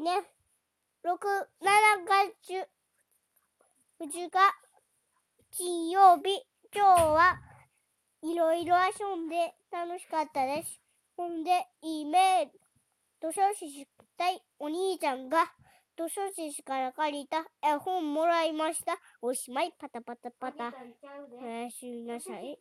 ね六七、7月2日金曜日、今日はいろいろ遊んで楽しかったです。ほんで、いメール、図書室したいお兄ちゃんが図書室から借りた絵本もらいました。おしまい、パタパタパタ。おやすみ なさい。